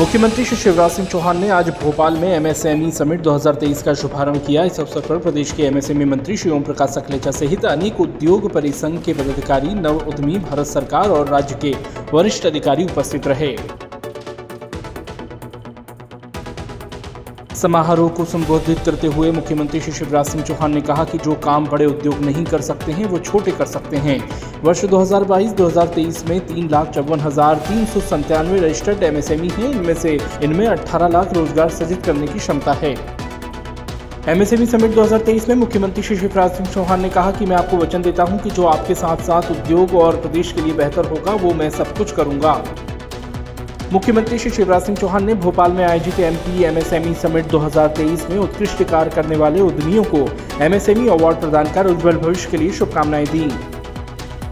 मुख्यमंत्री श्री शिवराज सिंह चौहान ने आज भोपाल में एमएसएमई समिट 2023 का शुभारंभ किया। इस अवसर पर प्रदेश के एमएसएमई मंत्री श्री ओम प्रकाश सकलेचा सहित अनेक उद्योग परिसंघ के पदाधिकारी नव उद्यमी भारत सरकार और राज्य के वरिष्ठ अधिकारी उपस्थित रहे। समारोह को संबोधित करते हुए मुख्यमंत्री श्री शिवराज सिंह चौहान ने कहा कि जो काम बड़े उद्योग नहीं कर सकते हैं, वो छोटे कर सकते हैं। वर्ष 2022-2023 में तीन लाख चौवन हज़ार तीन सौ संतानवे रजिस्टर्ड एमएसएमई हैं। इनमें से, इनमें 18 लाख रोज़गार सृजित करने की क्षमता है। एमएसएमई समिट 2023 में मुख्यमंत्री श्री शिवराज सिंह चौहान ने कहा कि मैं आपको वचन देता हूँ कि जो आपके साथ साथ उद्योग और प्रदेश के लिए बेहतर होगा, वो मैं सब कुछ करूँगा। मुख्यमंत्री श्री शिवराज सिंह चौहान ने भोपाल में आयोजित एमपी एमएसएमई समिट 2023 में उत्कृष्ट कार्य करने वाले उद्यमियों को एमएसएमई अवार्ड प्रदान कर उज्जवल भविष्य के लिए शुभकामनाएँ दी।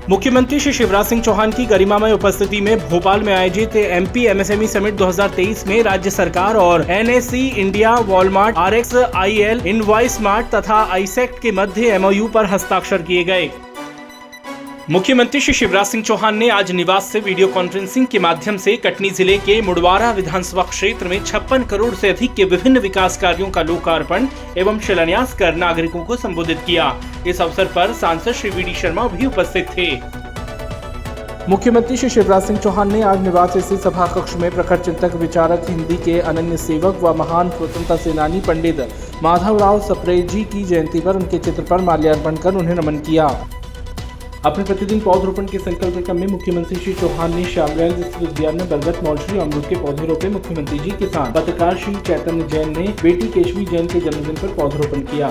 मुख्यमंत्री श्री शिवराज सिंह चौहान की गरिमामय उपस्थिति में भोपाल में आयोजित एमपी एमएसएमई समिट 2023 में राज्य सरकार और NSC India, Walmart, R X, I L, invoice mart तथा आईसेक्ट के मध्य एमओयू पर हस्ताक्षर किए गए। मुख्यमंत्री श्री शिवराज सिंह चौहान ने आज निवास से वीडियो कॉन्फ्रेंसिंग के माध्यम से कटनी ज़िले के मुडवारा विधानसभा क्षेत्र में छप्पन करोड़ से अधिक के विभिन्न विकास कार्यों का लोकार्पण एवं शिलान्यास कर नागरिकों को संबोधित किया। इस अवसर पर सांसद श्री वी डी शर्मा भी उपस्थित थे। मुख्यमंत्री श्री शिवराज सिंह चौहान ने आज निवास स्थित सभा कक्ष में प्रखर चिंतक विचारक, हिंदी के अनन्य सेवक व महान स्वतंत्रता सेनानी पंडित माधवराव सप्रे जी की जयंती पर उनके चित्र पर माल्यार्पण कर उन्हें नमन किया। अपने प्रतिदिन पौधरोपण के संकल्प क्रम में मुख्यमंत्री श्री चौहान ने श्यामगंज स्थित उद्यान में बरगद, मौलश्री अमृत के पौधे रोपे। मुख्यमंत्री जी के साथ पत्रकार श्री चैतन्य जैन ने बेटी केशवी जैन के जन्मदिन पर पौधरोपण किया।